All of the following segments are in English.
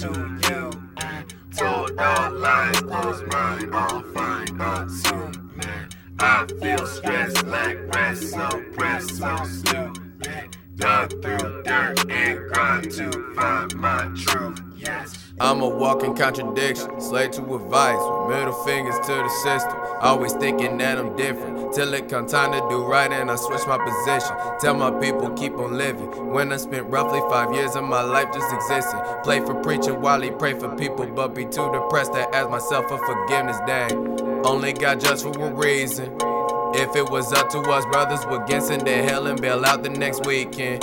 to you. Told all lies, close mine, all fine, assume. I feel stressed like rest, so press, so stupid. Dug through dirt and grind to find my truth. Yes. I'm a walking contradiction, slave to advice, with middle fingers to the system. Always thinking that I'm different, till it come time to do right and I switch my position. Tell my people keep on living. When I spent roughly five years of my life just existing, play for preacher while he pray for people, but be too depressed to ask myself for forgiveness. Dang, only got just for a reason. If it was up to us, brothers would get sent to hell and bail out the next weekend.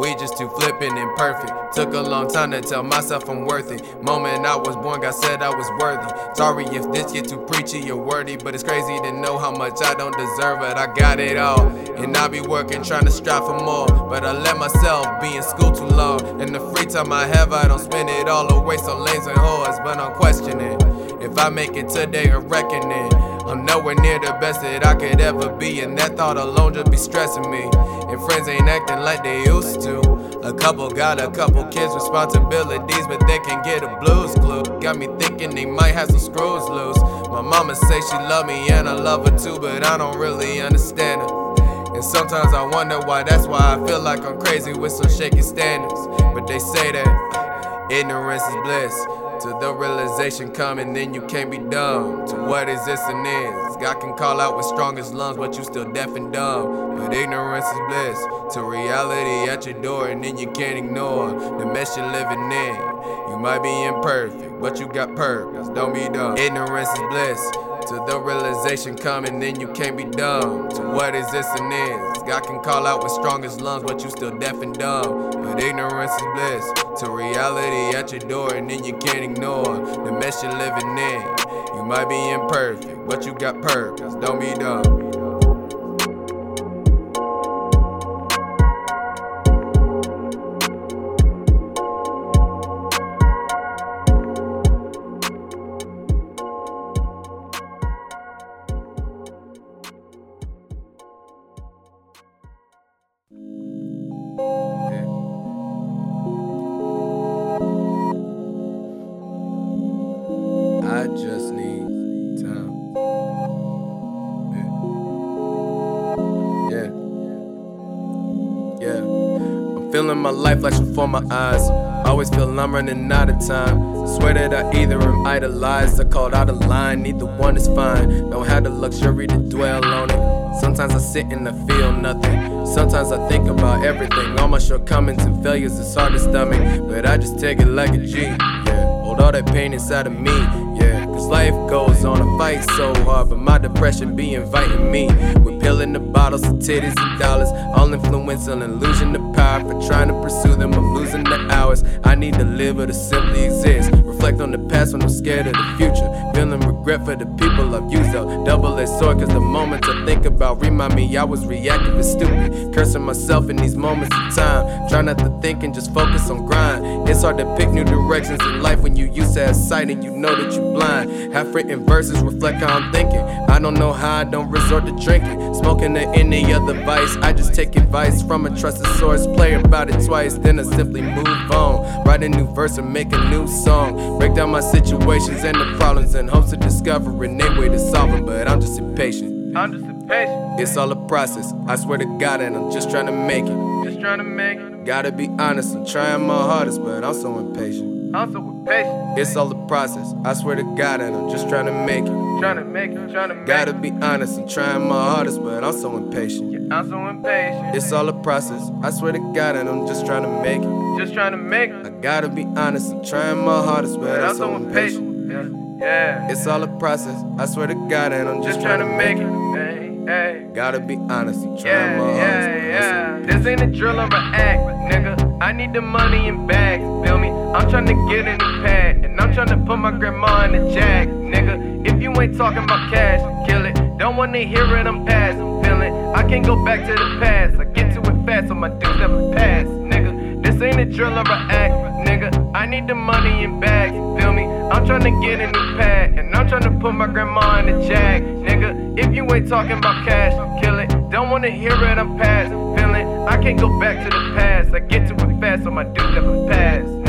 We just too flippin' and perfect. Took a long time to tell myself I'm worthy. Moment I was born, God said I was worthy. Sorry if this get too preachy or wordy, but it's crazy to know how much I don't deserve it. I got it all, and I be working trying to strive for more. But I let myself be in school too long. And the free time I have, I don't spend it all away So lanes and whores. But I'm questioning if I make it today a reckoning. I'm nowhere near the best that I could ever be, and that thought alone just be stressing me. And friends ain't acting like they used to. A couple got a couple kids' responsibilities, but they can get a blues clue. Got me thinking they might have some screws loose. My mama say she love me and I love her too, but I don't really understand her. And sometimes I wonder why that's why I feel like I'm crazy with some shaky standards. But they say that ignorance is bliss. To the realization coming, then you can't be dumb. To what existence is. God can call out with strongest lungs, but you still deaf and dumb. But ignorance is bliss. To reality at your door, and then you can't ignore the mess you're living in. You might be imperfect, but you got purpose. Don't be dumb. Ignorance is bliss. To the realization coming, then you can't be dumb. To what existence is. God can call out with strongest lungs, but you still deaf and dumb. But ignorance is bliss. To reality at your door, and then you can't ignore the mess you're living in. You might be imperfect, but you got purpose. Don't be dumb. Feeling my life flashing before my eyes. Always feel I'm running out of time. Swear that I either am idolized or called out of line. Neither one is fine. Don't have the luxury to dwell on it. Sometimes I sit and I feel nothing. Sometimes I think about everything. All my shortcomings and failures, it's hard to stomach. But I just take it like a G. Yeah. Hold all that pain inside of me. Yeah. Cause life goes on. I fight so hard, but my depression be inviting me. With pilling the bottles of titties and dollars. All influential and losing the power for trying to pursue them. I'm losing the hours. I need to live or to simply exist. Reflect on the past when I'm scared of the future. Feeling regret for the people I've used up. Double edged sword, cause the moments I think about remind me I was reactive and stupid. Cursing myself in these moments of time. Try not to think and just focus on grind. It's hard to pick new directions in life when you used to have sight and you know that you're blind. Half written verses reflect how I'm thinking. I don't know how I don't resort to drinking, smoking or any other vice. I just take advice from a trusted source. Play about it twice, then I simply move on. Write a new verse and make a new song. Break down my situations and the problems in hopes of discovering a way to solve them. But I'm just impatient. I'm just impatient. It's all a process. I swear to God, and I'm just trying to make it. Just trying to make it. Gotta be honest, I'm trying my hardest, but I'm so impatient. I'm so impatient. It's all a process. I swear to God, and I'm just trying to make it. Trying to make it. Trying to make Gotta be honest, I'm trying my hardest, but I'm so impatient. Yeah, I'm so impatient. It's all a process. I swear to God, and I'm just trying to make it. Just trying to make it. I gotta be honest, I'm trying my hardest, but But I'm I'm so impatient. impatient. Yeah. Yeah. It's all a process. I swear to God, and I'm just, Just trying to make it. Hey, hey. Gotta be honest, I'm trying Yeah, my hardest. yeah, yeah. so This ain't a drill or a act, nigga. I need the money in bags, feel me? I'm trying to get in the pad, and I'm trying to put my grandma in the jack, nigga. If you ain't talking about cash, kill it. Don't wanna hear it, I'm past, I'm feeling. I can't go back to the past, I get to it fast, so my dudes never pass, nigga. This ain't a drill or a act, nigga. I need the money in bags, feel me? I'm trying to get in the pad, and I'm trying to put my grandma in the jack, nigga. If you ain't talking about cash, kill it. Don't wanna hear it, I'm past, I can't go back to the past. I get to it fast, so my dude never pass.